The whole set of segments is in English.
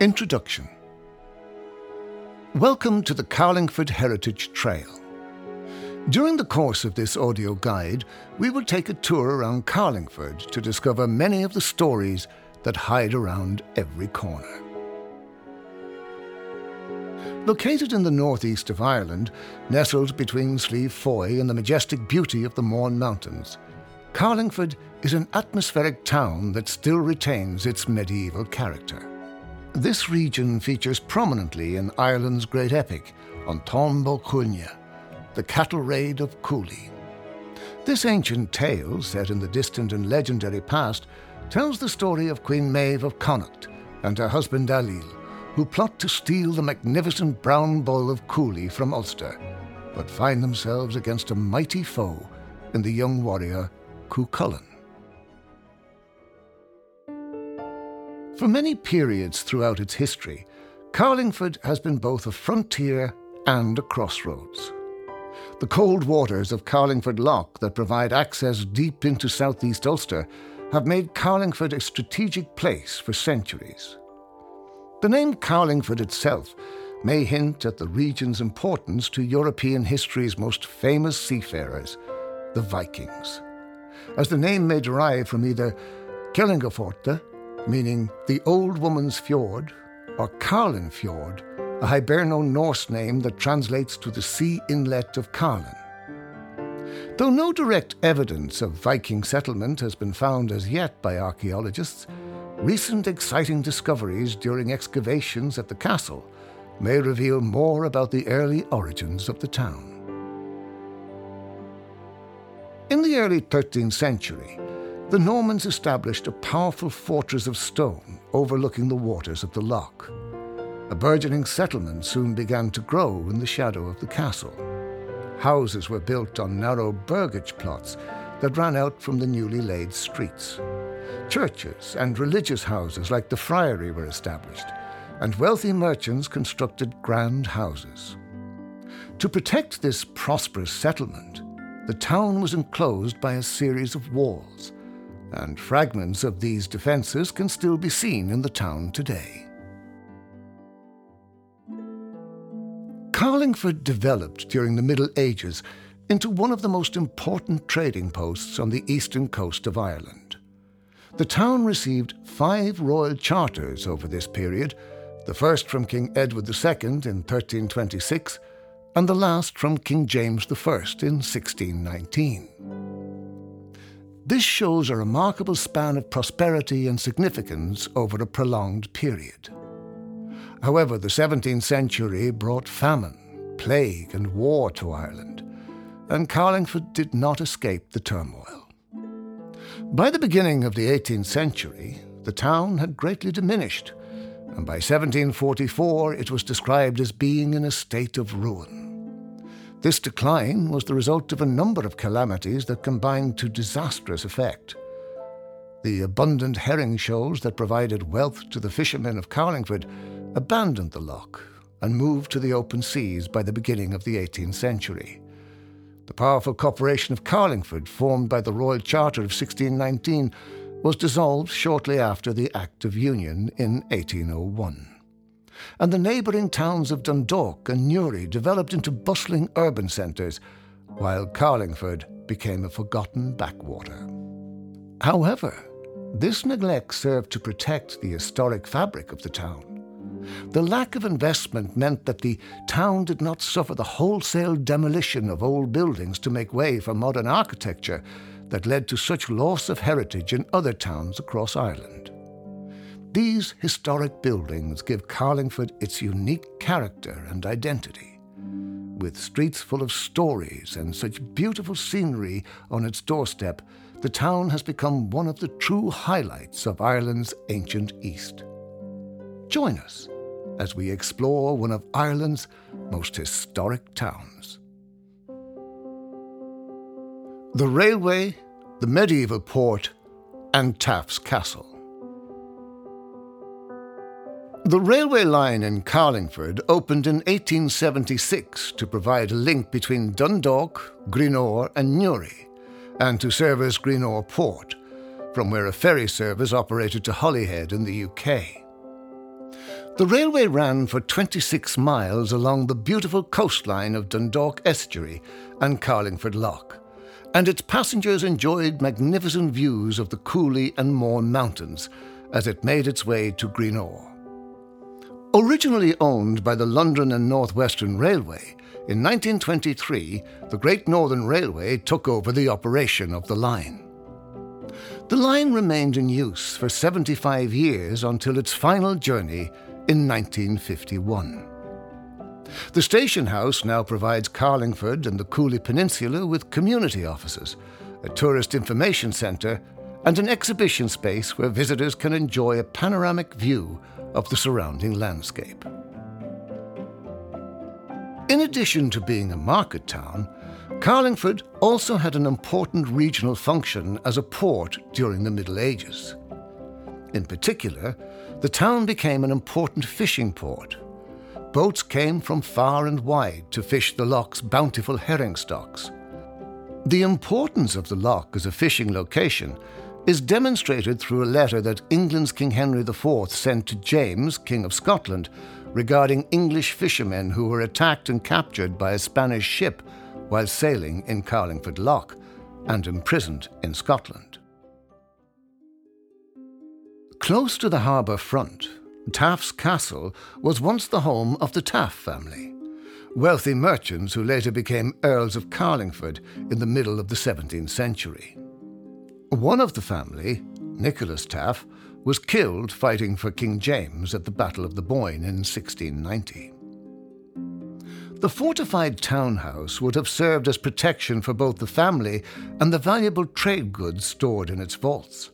Introduction Welcome to the Carlingford Heritage Trail. During the course of this audio guide, we will take a tour around Carlingford to discover many of the stories that hide around every corner. Located in the northeast of Ireland, nestled between Slieve Foy and the majestic beauty of the Mourne Mountains, Carlingford is an atmospheric town that still retains its medieval character. This region features prominently in Ireland's great epic, Táin Cúailnge, the cattle raid of Cooley. This ancient tale, set in the distant and legendary past, tells the story of Queen Maeve of Connacht and her husband Ailill, who plot to steal the magnificent brown bull of Cooley from Ulster, but find themselves against a mighty foe in the young warrior Cuchulainn. For many periods throughout its history, Carlingford has been both a frontier and a crossroads. The cold waters of Carlingford Lough that provide access deep into southeast Ulster have made Carlingford a strategic place for centuries. The name Carlingford itself may hint at the region's importance to European history's most famous seafarers, the Vikings, as the name may derive from either Kellingaforte, meaning the Old Woman's Fjord, or Carlin Fjord, a Hiberno Norse name that translates to the sea inlet of Carlin. Though no direct evidence of Viking settlement has been found as yet by archaeologists, recent exciting discoveries during excavations at the castle may reveal more about the early origins of the town. In the early 13th century, the Normans established a powerful fortress of stone overlooking the waters of the loch. A burgeoning settlement soon began to grow in the shadow of the castle. Houses were built on narrow burgage plots that ran out from the newly laid streets. Churches and religious houses like the friary were established, and wealthy merchants constructed grand houses. To protect this prosperous settlement, the town was enclosed by a series of walls and fragments of these defences can still be seen in the town today. Carlingford developed during the Middle Ages into one of the most important trading posts on the eastern coast of Ireland. The town received five royal charters over this period, the first from King Edward II in 1326, and the last from King James I in 1619. This shows a remarkable span of prosperity and significance over a prolonged period. However, the 17th century brought famine, plague, and war to Ireland, and Carlingford did not escape the turmoil. By the beginning of the 18th century, the town had greatly diminished, and by 1744 it was described as being in a state of ruin. This decline was the result of a number of calamities that combined to disastrous effect. The abundant herring shoals that provided wealth to the fishermen of Carlingford abandoned the loch and moved to the open seas by the beginning of the 18th century. The powerful corporation of Carlingford, formed by the Royal Charter of 1619, was dissolved shortly after the Act of Union in 1801 and the neighbouring towns of Dundalk and Newry developed into bustling urban centres, while Carlingford became a forgotten backwater. However, this neglect served to protect the historic fabric of the town. The lack of investment meant that the town did not suffer the wholesale demolition of old buildings to make way for modern architecture that led to such loss of heritage in other towns across Ireland. These historic buildings give Carlingford its unique character and identity. With streets full of stories and such beautiful scenery on its doorstep, the town has become one of the true highlights of Ireland's ancient East. Join us as we explore one of Ireland's most historic towns. The railway, the medieval port, and Taaffe's Castle. The railway line in Carlingford opened in 1876 to provide a link between Dundalk, Greenore, and Newry, and to service Greenore Port, from where a ferry service operated to Holyhead in the UK. The railway ran for 26 miles along the beautiful coastline of Dundalk Estuary and Carlingford Lough, and its passengers enjoyed magnificent views of the Cooley and Mourne Mountains as it made its way to Greenore. Originally owned by the London and North Western Railway, in 1923 the Great Northern Railway took over the operation of the line. The line remained in use for 75 years until its final journey in 1951. The station house now provides Carlingford and the Cooley Peninsula with community offices, a tourist information centre, and an exhibition space where visitors can enjoy a panoramic view of the surrounding landscape. In addition to being a market town, Carlingford also had an important regional function as a port during the Middle Ages. In particular, the town became an important fishing port. Boats came from far and wide to fish the loch's bountiful herring stocks. The importance of the loch as a fishing location is demonstrated through a letter that England's King Henry IV sent to James, King of Scotland, regarding English fishermen who were attacked and captured by a Spanish ship while sailing in Carlingford Lough and imprisoned in Scotland. Close to the harbour front, Taaffe's Castle was once the home of the Taff family, wealthy merchants who later became Earls of Carlingford in the middle of the 17th century. One of the family, Nicholas Taaffe, was killed fighting for King James at the Battle of the Boyne in 1690. The fortified townhouse would have served as protection for both the family and the valuable trade goods stored in its vaults.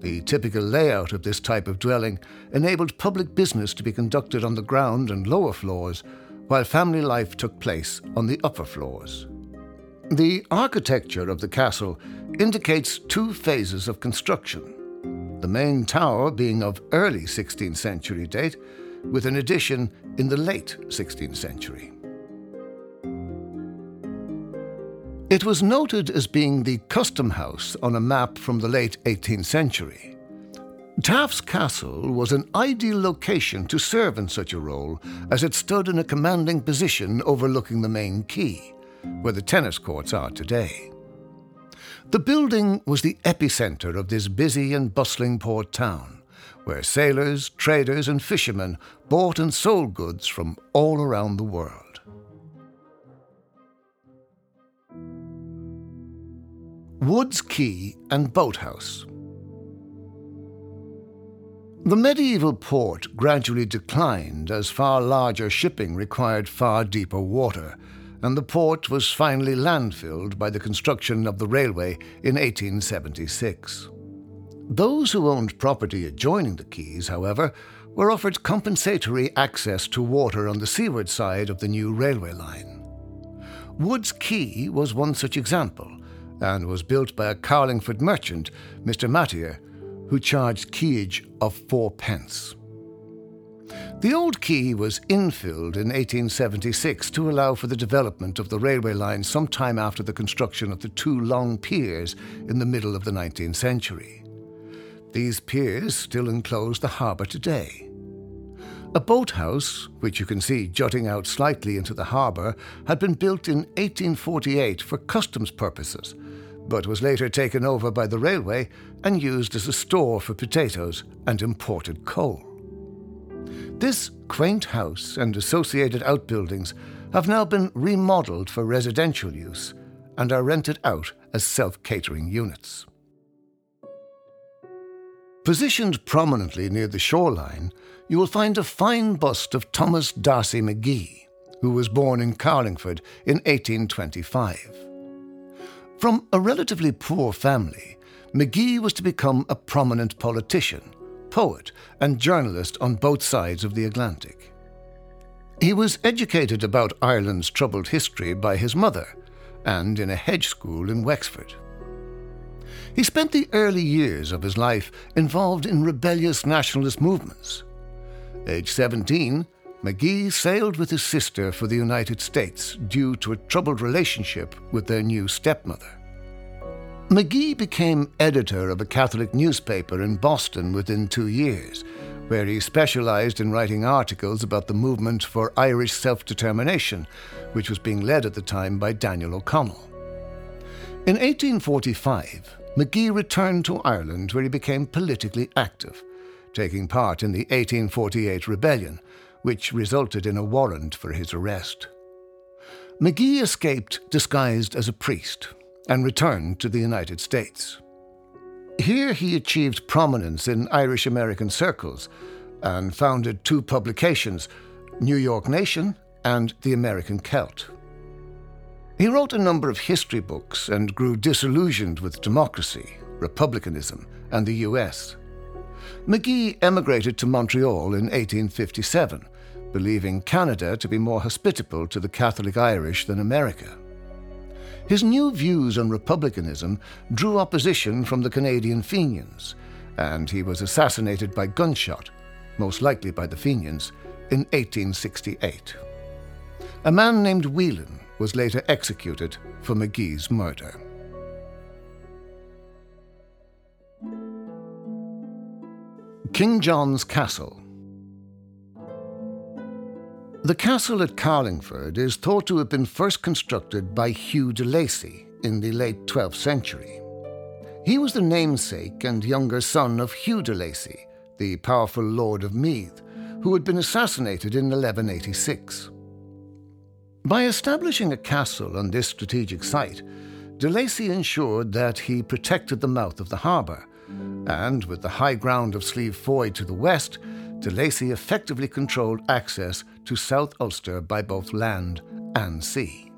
The typical layout of this type of dwelling enabled public business to be conducted on the ground and lower floors, while family life took place on the upper floors. The architecture of the castle indicates two phases of construction the main tower being of early 16th century date, with an addition in the late 16th century. It was noted as being the custom house on a map from the late 18th century. Taaffe's Castle was an ideal location to serve in such a role, as it stood in a commanding position overlooking the main quay, where the tennis courts are today. The building was the epicenter of this busy and bustling port town, where sailors, traders, and fishermen bought and sold goods from all around the world. Woods Quay and Boathouse. The medieval port gradually declined as far larger shipping required far deeper water, and the port was finally landfilled by the construction of the railway in 1876. Those who owned property adjoining the quays, however, were offered compensatory access to water on the seaward side of the new railway line. Woods Quay was one such example and was built by a Carlingford merchant, Mr. Mattier, who charged quayage of four pence. The old quay was infilled in 1876 to allow for the development of the railway line sometime after the construction of the two long piers in the middle of the 19th century. These piers still enclose the harbour today. A boathouse, which you can see jutting out slightly into the harbour, had been built in 1848 for customs purposes but was later taken over by the railway and used as a store for potatoes and imported coal. This quaint house and associated outbuildings have now been remodeled for residential use and are rented out as self catering units. Positioned prominently near the shoreline, you will find a fine bust of Thomas D'Arcy McGee, who was born in Carlingford in 1825. From a relatively poor family, McGee was to become a prominent politician, poet, and journalist on both sides of the Atlantic. He was educated about Ireland's troubled history by his mother and in a hedge school in Wexford. He spent the early years of his life involved in rebellious nationalist movements. Age 17, McGee sailed with his sister for the United States due to a troubled relationship with their new stepmother. McGee became editor of a Catholic newspaper in Boston within two years, where he specialised in writing articles about the movement for Irish self determination, which was being led at the time by Daniel O'Connell. In 1845, McGee returned to Ireland where he became politically active, taking part in the 1848 rebellion, which resulted in a warrant for his arrest. McGee escaped disguised as a priest and returned to the United States. Here he achieved prominence in Irish American circles and founded two publications, New York Nation and The American Celt. He wrote a number of history books and grew disillusioned with democracy, republicanism, and the US. McGee emigrated to Montreal in 1857, believing Canada to be more hospitable to the Catholic Irish than America. His new views on republicanism drew opposition from the Canadian Fenians, and he was assassinated by gunshot, most likely by the Fenians, in 1868. A man named Whelan was later executed for McGee's murder. King John's Castle The castle at Carlingford is thought to have been first constructed by Hugh de Lacy in the late 12th century. He was the namesake and younger son of Hugh de Lacy, the powerful Lord of Meath, who had been assassinated in 1186. By establishing a castle on this strategic site, de Lacy ensured that he protected the mouth of the harbour, and with the high ground of Slieve Foy to the west, de Lacy effectively controlled access to South Ulster by both land and sea.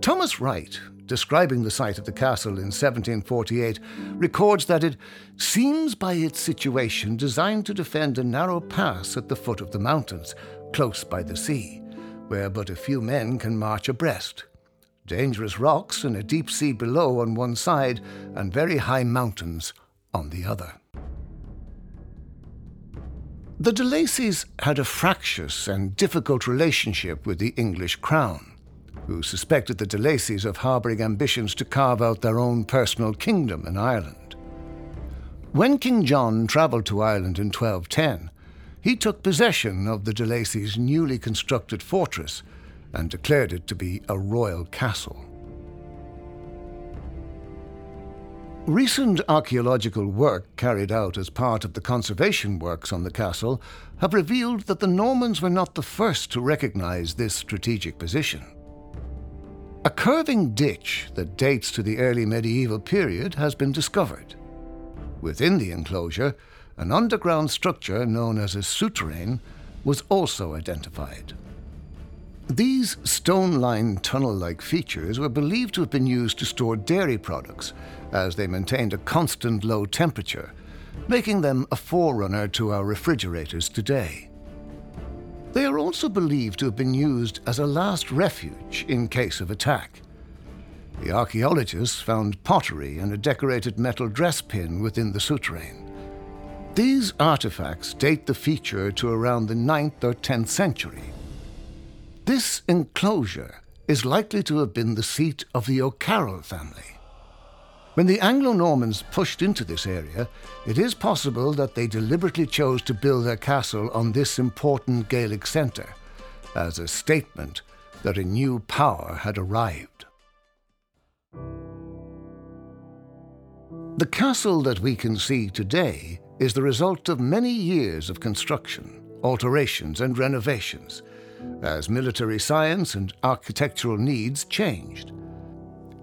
Thomas Wright, describing the site of the castle in 1748, records that it seems by its situation designed to defend a narrow pass at the foot of the mountains, close by the sea where but a few men can march abreast. Dangerous rocks and a deep sea below on one side, and very high mountains on the other. The de Lacys had a fractious and difficult relationship with the English crown, who suspected the de Lacys of harbouring ambitions to carve out their own personal kingdom in Ireland. When King John travelled to Ireland in 1210, he took possession of the de Lacys' newly constructed fortress and declared it to be a royal castle. Recent archaeological work carried out as part of the conservation works on the castle have revealed that the Normans were not the first to recognize this strategic position. A curving ditch that dates to the early medieval period has been discovered. Within the enclosure, an underground structure known as a souterrain was also identified. These stone lined tunnel like features were believed to have been used to store dairy products, as they maintained a constant low temperature, making them a forerunner to our refrigerators today. They are also believed to have been used as a last refuge in case of attack. The archaeologists found pottery and a decorated metal dress pin within the souterrain. These artifacts date the feature to around the 9th or 10th century. This enclosure is likely to have been the seat of the O'Carroll family. When the Anglo Normans pushed into this area, it is possible that they deliberately chose to build their castle on this important Gaelic centre as a statement that a new power had arrived. The castle that we can see today is the result of many years of construction, alterations, and renovations, as military science and architectural needs changed.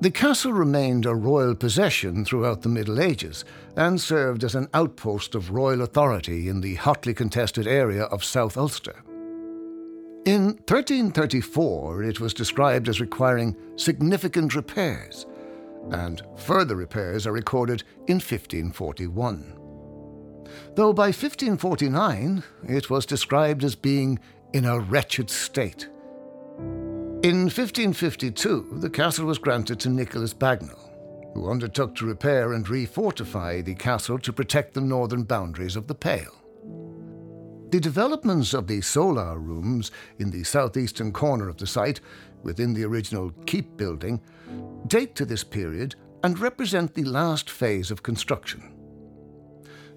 The castle remained a royal possession throughout the Middle Ages and served as an outpost of royal authority in the hotly contested area of South Ulster. In 1334, it was described as requiring significant repairs, and further repairs are recorded in 1541 though by 1549 it was described as being in a wretched state. In 1552, the castle was granted to Nicholas Bagnall, who undertook to repair and refortify the castle to protect the northern boundaries of the Pale. The developments of the solar rooms in the southeastern corner of the site, within the original keep building, date to this period and represent the last phase of construction.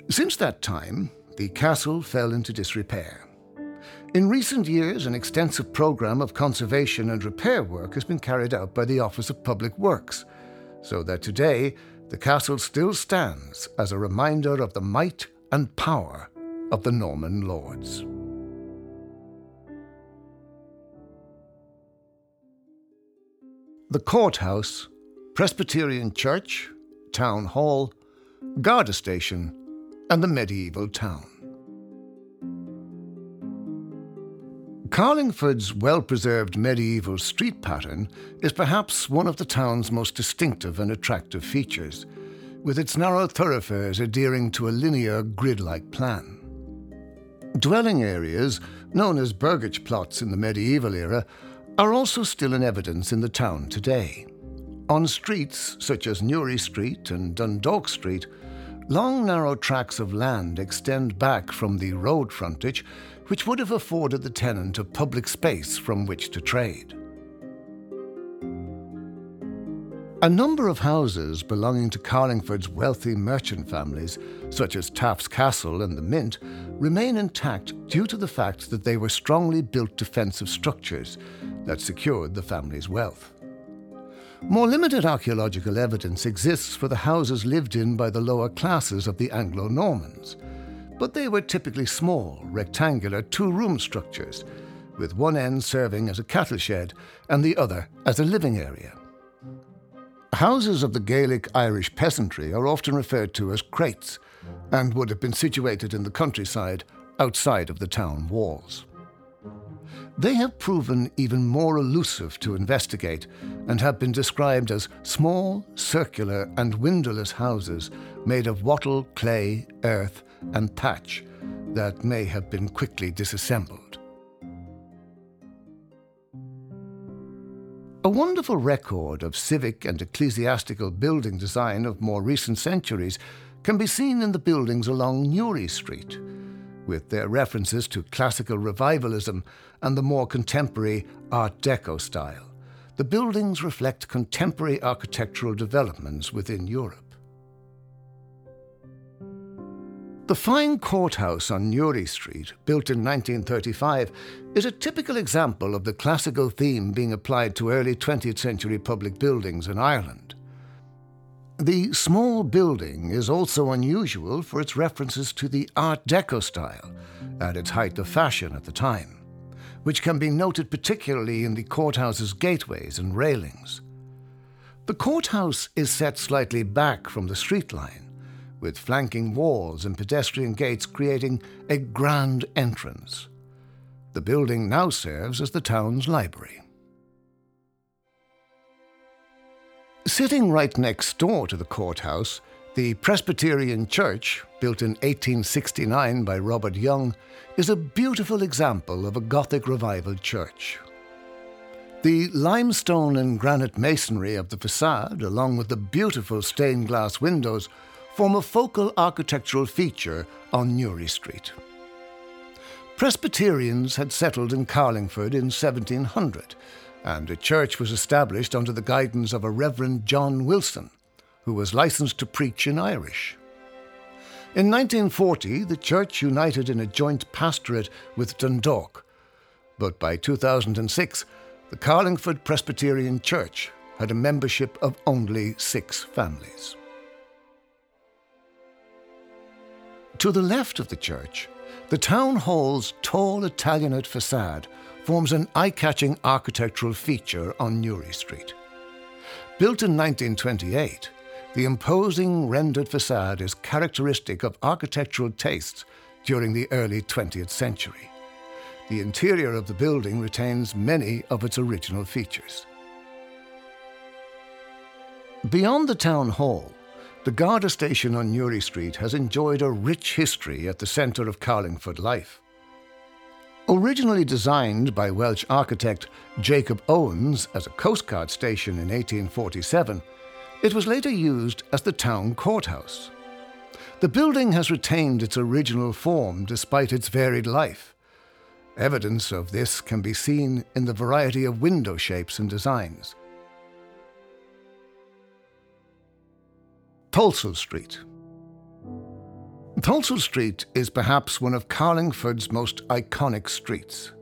Since that time, the castle fell into disrepair. In recent years, an extensive program of conservation and repair work has been carried out by the Office of Public Works, so that today the castle still stands as a reminder of the might and power of the Norman lords. The courthouse, Presbyterian church, town hall, Garda station, and the medieval town. Carlingford's well preserved medieval street pattern is perhaps one of the town's most distinctive and attractive features, with its narrow thoroughfares adhering to a linear grid like plan. Dwelling areas, known as burgage plots in the medieval era, are also still in evidence in the town today. On streets such as Newry Street and Dundalk Street, long narrow tracts of land extend back from the road frontage which would have afforded the tenant a public space from which to trade. A number of houses belonging to Carlingford's wealthy merchant families, such as Taaffe's Castle and the Mint, remain intact due to the fact that they were strongly built defensive structures that secured the family's wealth. More limited archaeological evidence exists for the houses lived in by the lower classes of the Anglo Normans, but they were typically small, rectangular two room structures, with one end serving as a cattle shed and the other as a living area. Houses of the Gaelic Irish peasantry are often referred to as creats and would have been situated in the countryside outside of the town walls. They have proven even more elusive to investigate and have been described as small, circular, and windowless houses made of wattle, clay, earth, and thatch that may have been quickly disassembled. A wonderful record of civic and ecclesiastical building design of more recent centuries can be seen in the buildings along Newry Street, with their references to classical revivalism and the more contemporary Art Deco style. The buildings reflect contemporary architectural developments within Europe. The fine courthouse on Newry Street, built in 1935, is a typical example of the classical theme being applied to early 20th century public buildings in Ireland. The small building is also unusual for its references to the Art Deco style, at its height of fashion at the time, which can be noted particularly in the courthouse's gateways and railings. The courthouse is set slightly back from the street line with flanking walls and pedestrian gates creating a grand entrance. The building now serves as the town's library. Sitting right next door to the courthouse, the Presbyterian Church, built in 1869 by Robert Young, is a beautiful example of a Gothic revival church. The limestone and granite masonry of the facade, along with the beautiful stained glass windows, form a focal architectural feature on Newry Street. Presbyterians had settled in Carlingford in 1700, and a church was established under the guidance of a Reverend John Wilson, who was licensed to preach in Irish. In 1940, the church united in a joint pastorate with Dundalk, but by 2006, the Carlingford Presbyterian Church had a membership of only six families. To the left of the church, the town hall's tall Italianate facade forms an eye catching architectural feature on Newry Street. Built in 1928, the imposing rendered facade is characteristic of architectural tastes during the early 20th century. The interior of the building retains many of its original features. Beyond the town hall, the Garda station on Newry Street has enjoyed a rich history at the centre of Carlingford life. Originally designed by Welsh architect Jacob Owens as a coastguard station in 1847, it was later used as the town courthouse. The building has retained its original form despite its varied life. Evidence of this can be seen in the variety of window shapes and designs. Tholsel Street. Tholsel Street is perhaps one of Carlingford's most iconic streets,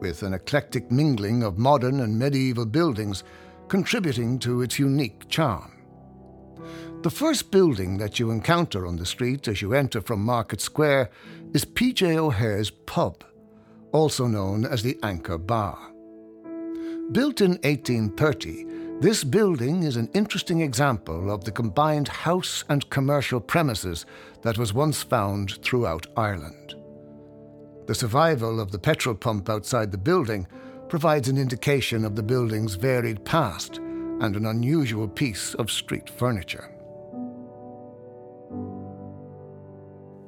with an eclectic mingling of modern and medieval buildings contributing to its unique charm. The first building that you encounter on the street as you enter from Market Square is P.J. O'Hare's Pub, also known as the Anchor Bar. Built in 1830, this building is an interesting example of the combined house and commercial premises that was once found throughout Ireland. The survival of the petrol pump outside the building provides an indication of the building's varied past and an unusual piece of street furniture.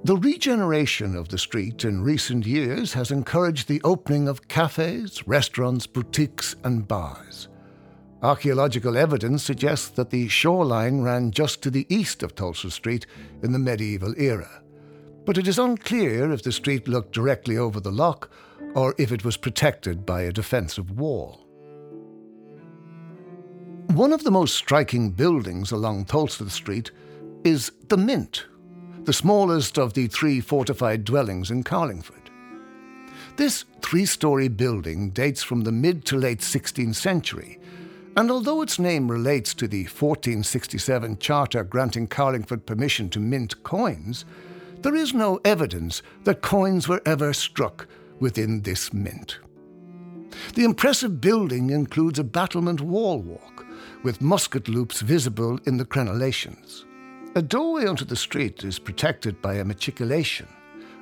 The regeneration of the street in recent years has encouraged the opening of cafes, restaurants, boutiques, and bars. Archaeological evidence suggests that the shoreline ran just to the east of Tholsel Street in the medieval era, but it is unclear if the street looked directly over the loch or if it was protected by a defensive wall. One of the most striking buildings along Tholsel Street is the Mint, the smallest of the three fortified dwellings in Carlingford. This three story building dates from the mid to late 16th century, and although its name relates to the 1467 charter granting Carlingford permission to mint coins, there is no evidence that coins were ever struck within this mint. The impressive building includes a battlement wall walk, with musket loops visible in the crenellations. A doorway onto the street is protected by a machicolation,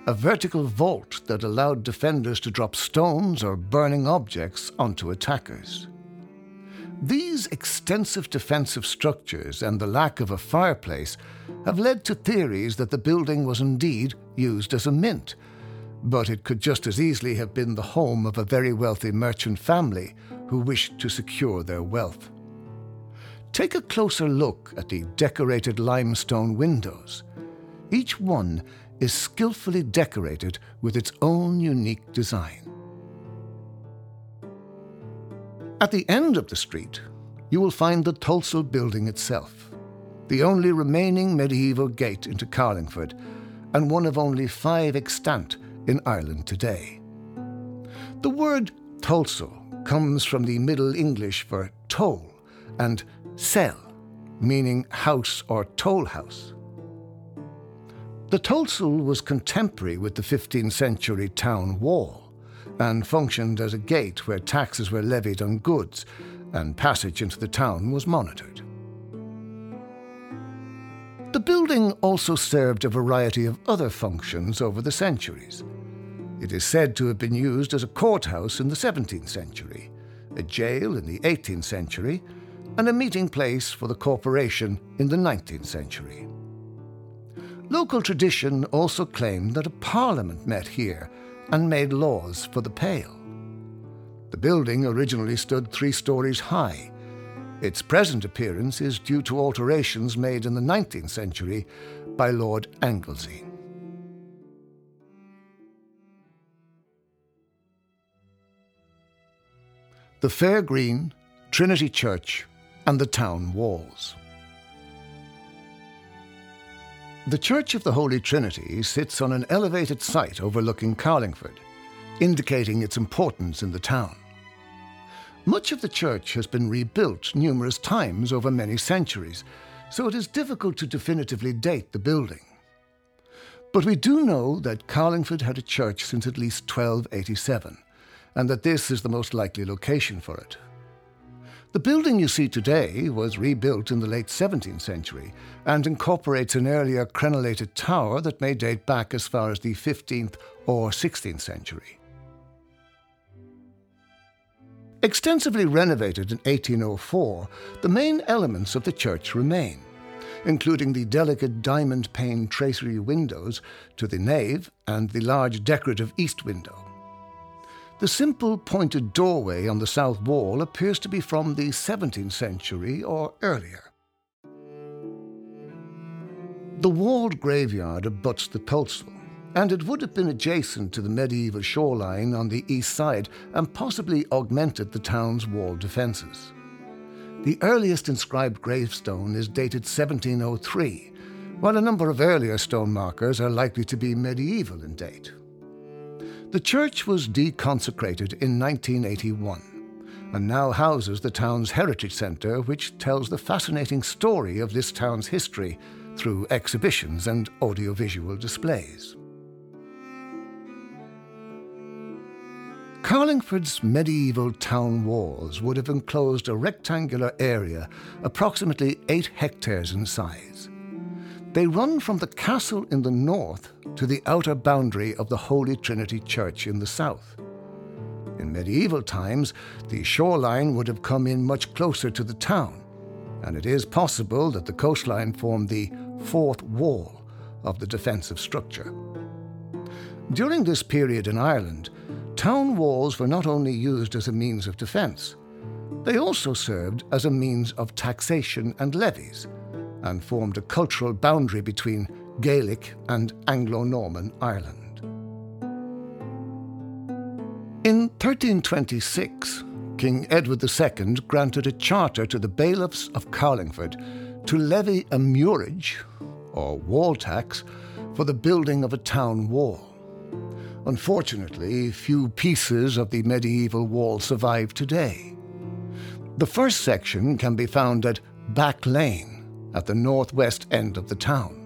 a vertical vault that allowed defenders to drop stones or burning objects onto attackers. These extensive defensive structures and the lack of a fireplace have led to theories that the building was indeed used as a mint, but it could just as easily have been the home of a very wealthy merchant family who wished to secure their wealth. Take a closer look at the decorated limestone windows. Each one is skillfully decorated with its own unique design. At the end of the street, you will find the Tholsel building itself, the only remaining medieval gate into Carlingford, and one of only five extant in Ireland today. The word Tholsel comes from the Middle English for toll and cell, meaning house or toll house. The Tholsel was contemporary with the 15th century town wall and functioned as a gate where taxes were levied on goods and passage into the town was monitored. The building also served a variety of other functions over the centuries. It is said to have been used as a courthouse in the 17th century, a jail in the 18th century, and a meeting place for the corporation in the 19th century. Local tradition also claimed that a parliament met here and made laws for the Pale. The building originally stood three stories high. Its present appearance is due to alterations made in the 19th century by Lord Anglesey. The Fair Green, Trinity Church, and the town walls. The Church of the Holy Trinity sits on an elevated site overlooking Carlingford, indicating its importance in the town. Much of the church has been rebuilt numerous times over many centuries, so it is difficult to definitively date the building. But we do know that Carlingford had a church since at least 1287, and that this is the most likely location for it. The building you see today was rebuilt in the late 17th century and incorporates an earlier crenellated tower that may date back as far as the 15th or 16th century. Extensively renovated in 1804, the main elements of the church remain, including the delicate diamond paned tracery windows to the nave and the large decorative east window. The simple pointed doorway on the south wall appears to be from the 17th century or earlier. The walled graveyard abuts the Tholsel, and it would have been adjacent to the medieval shoreline on the east side and possibly augmented the town's wall defences. The earliest inscribed gravestone is dated 1703, while a number of earlier stone markers are likely to be medieval in date. The church was deconsecrated in 1981 and now houses the town's Heritage Centre, which tells the fascinating story of this town's history through exhibitions and audiovisual displays. Carlingford's medieval town walls would have enclosed a rectangular area approximately eight hectares in size. They run from the castle in the north to the outer boundary of the Holy Trinity Church in the south. In medieval times, the shoreline would have come in much closer to the town, and it is possible that the coastline formed the fourth wall of the defensive structure. During this period in Ireland, town walls were not only used as a means of defence, they also served as a means of taxation and levies, and formed a cultural boundary between Gaelic and Anglo Norman Ireland. In 1326, King Edward II granted a charter to the bailiffs of Carlingford to levy a murage, or wall tax, for the building of a town wall. Unfortunately, few pieces of the medieval wall survive today. The first section can be found at Back Lane, at the northwest end of the town.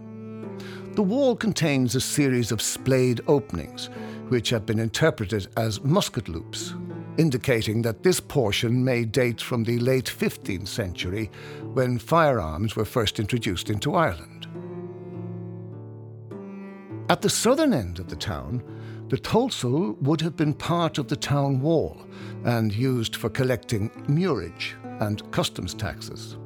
The wall contains a series of splayed openings which have been interpreted as musket loops, indicating that this portion may date from the late 15th century when firearms were first introduced into Ireland. At the southern end of the town, the Tholsel would have been part of the town wall and used for collecting murage and customs taxes.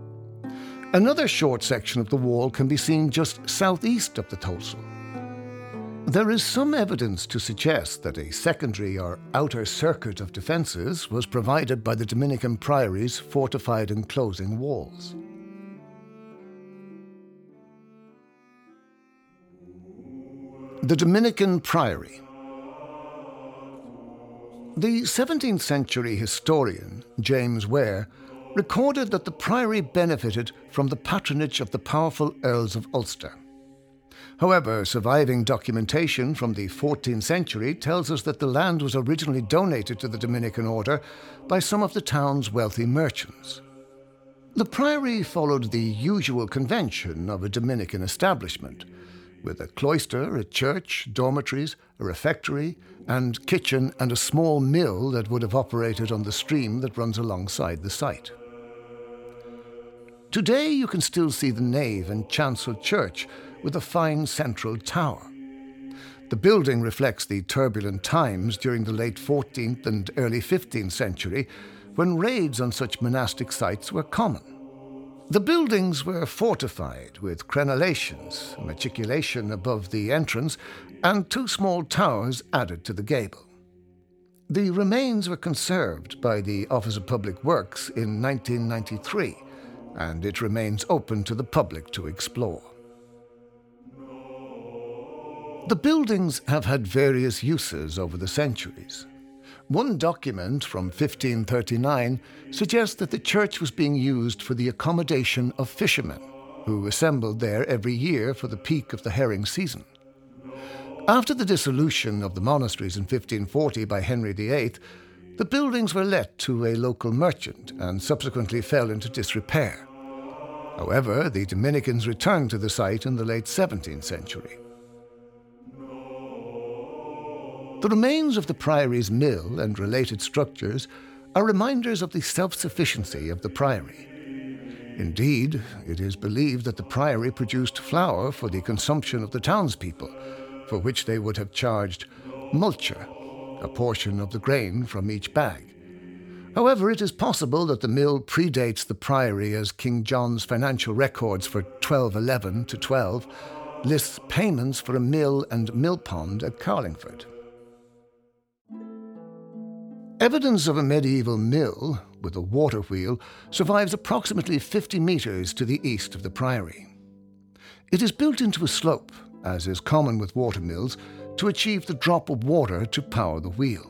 Another short section of the wall can be seen just southeast of the Tholsel. There is some evidence to suggest that a secondary or outer circuit of defences was provided by the Dominican priory's fortified enclosing walls. The Dominican Priory. The 17th century historian, James Ware, recorded that the priory benefited from the patronage of the powerful Earls of Ulster. However, surviving documentation from the 14th century tells us that the land was originally donated to the Dominican order by some of the town's wealthy merchants. The priory followed the usual convention of a Dominican establishment, with a cloister, a church, dormitories, a refectory, and kitchen, and a small mill that would have operated on the stream that runs alongside the site. Today you can still see the nave and chancel church with a fine central tower. The building reflects the turbulent times during the late 14th and early 15th century when raids on such monastic sites were common. The buildings were fortified with crenellations, a machicolation above the entrance, and two small towers added to the gable. The remains were conserved by the Office of Public Works in 1993, and it remains open to the public to explore. The buildings have had various uses over the centuries. One document from 1539 suggests that the church was being used for the accommodation of fishermen, who assembled there every year for the peak of the herring season. After the dissolution of the monasteries in 1540 by Henry VIII, the buildings were let to a local merchant and subsequently fell into disrepair. However, the Dominicans returned to the site in the late 17th century. The remains of the priory's mill and related structures are reminders of the self sufficiency of the priory. Indeed, it is believed that the priory produced flour for the consumption of the townspeople, for which they would have charged multure, a portion of the grain from each bag. However, it is possible that the mill predates the priory as King John's financial records for 1211 to 12 lists payments for a mill and mill pond at Carlingford. Evidence of a medieval mill with a water wheel survives approximately 50 metres to the east of the priory. It is built into a slope, as is common with water mills, to achieve the drop of water to power the wheel.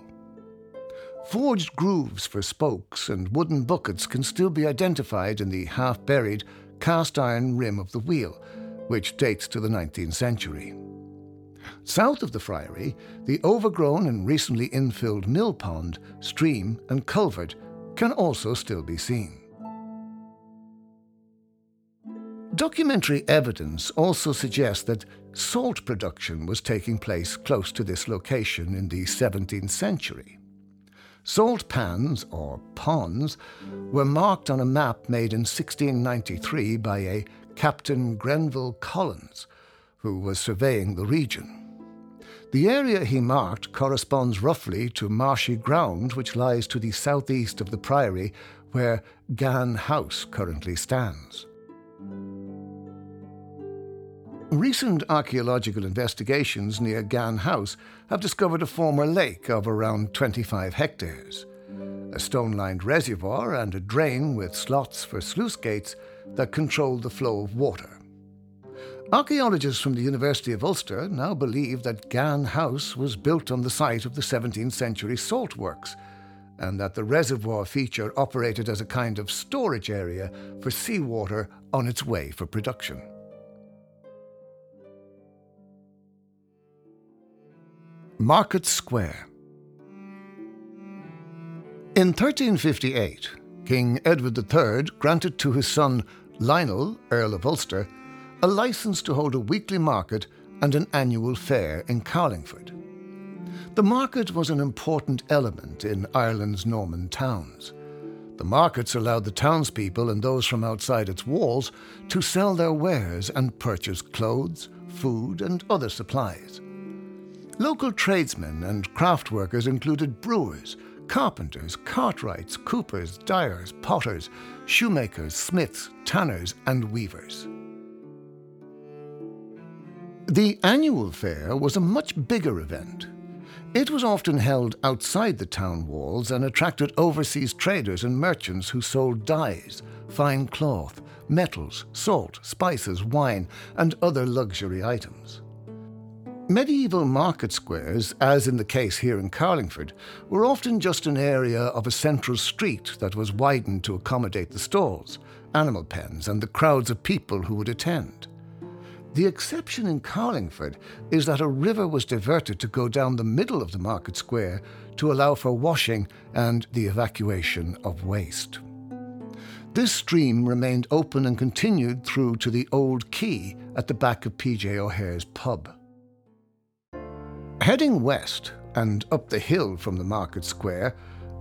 Forged grooves for spokes and wooden buckets can still be identified in the half buried cast iron rim of the wheel, which dates to the 19th century. South of the friary, the overgrown and recently infilled mill pond, stream, and culvert can also still be seen. Documentary evidence also suggests that salt production was taking place close to this location in the 17th century. Salt pans, or ponds, were marked on a map made in 1693 by a Captain Grenville Collins, who was surveying the region. The area he marked corresponds roughly to marshy ground which lies to the southeast of the priory where Ghan House currently stands. Recent archaeological investigations near Ghan House have discovered a former lake of around 25 hectares, a stone lined reservoir, and a drain with slots for sluice gates that controlled the flow of water. Archaeologists from the University of Ulster now believe that Ghan House was built on the site of the 17th century salt works, and that the reservoir feature operated as a kind of storage area for seawater on its way for production. Market Square. In 1358, King Edward III granted to his son Lionel, Earl of Ulster, a license to hold a weekly market and an annual fair in Carlingford. The market was an important element in Ireland's Norman towns. The markets allowed the townspeople and those from outside its walls to sell their wares and purchase clothes, food, and other supplies. Local tradesmen and craft workers included brewers, carpenters, cartwrights, coopers, dyers, potters, shoemakers, smiths, tanners, and weavers. The annual fair was a much bigger event. It was often held outside the town walls and attracted overseas traders and merchants who sold dyes, fine cloth, metals, salt, spices, wine, and other luxury items. Medieval market squares, as in the case here in Carlingford, were often just an area of a central street that was widened to accommodate the stalls, animal pens, and the crowds of people who would attend. The exception in Carlingford is that a river was diverted to go down the middle of the market square to allow for washing and the evacuation of waste. This stream remained open and continued through to the old quay at the back of PJ O'Hare's pub. Heading west and up the hill from the market square,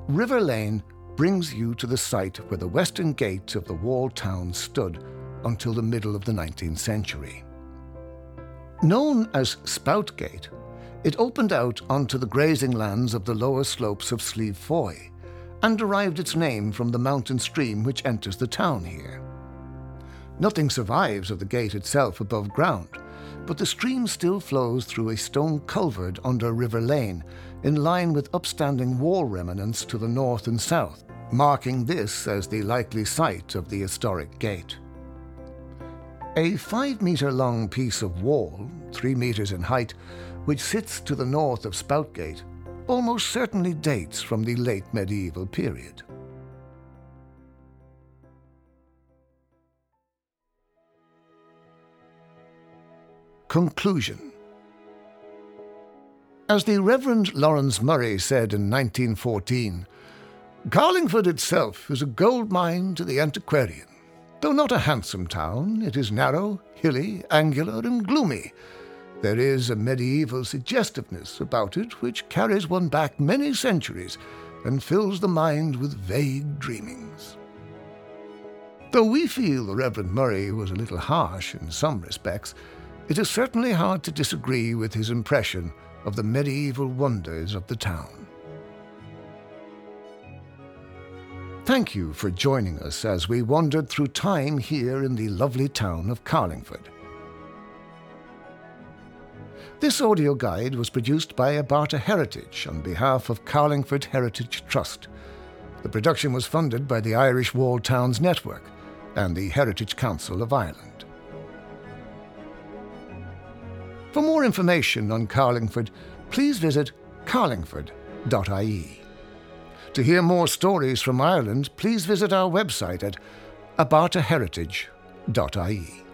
River Lane brings you to the site where the western gate of the walled town stood until the middle of the 19th century. Known as Spout Gate, it opened out onto the grazing lands of the lower slopes of Slieve Foy and derived its name from the mountain stream which enters the town here. Nothing survives of the gate itself above ground, but the stream still flows through a stone culvert under River Lane, in line with upstanding wall remnants to the north and south, marking this as the likely site of the historic gate. A five metre long piece of wall, three metres in height, which sits to the north of Spoutgate, almost certainly dates from the late medieval period. Conclusion As the Reverend Laurence Murray said in 1914, Carlingford itself is a gold mine to the antiquarian. Though not a handsome town, it is narrow, hilly, angular, and gloomy. There is a medieval suggestiveness about it which carries one back many centuries and fills the mind with vague dreamings. Though we feel the Reverend Murray was a little harsh in some respects, it is certainly hard to disagree with his impression of the medieval wonders of the town. Thank you for joining us as we wandered through time here in the lovely town of Carlingford. This audio guide was produced by Abarta Heritage on behalf of Carlingford Heritage Trust. The production was funded by the Irish Walled Towns Network and the Heritage Council of Ireland. For more information on Carlingford, please visit carlingford.ie. To hear more stories from Ireland, please visit our website at abartaheritage.ie.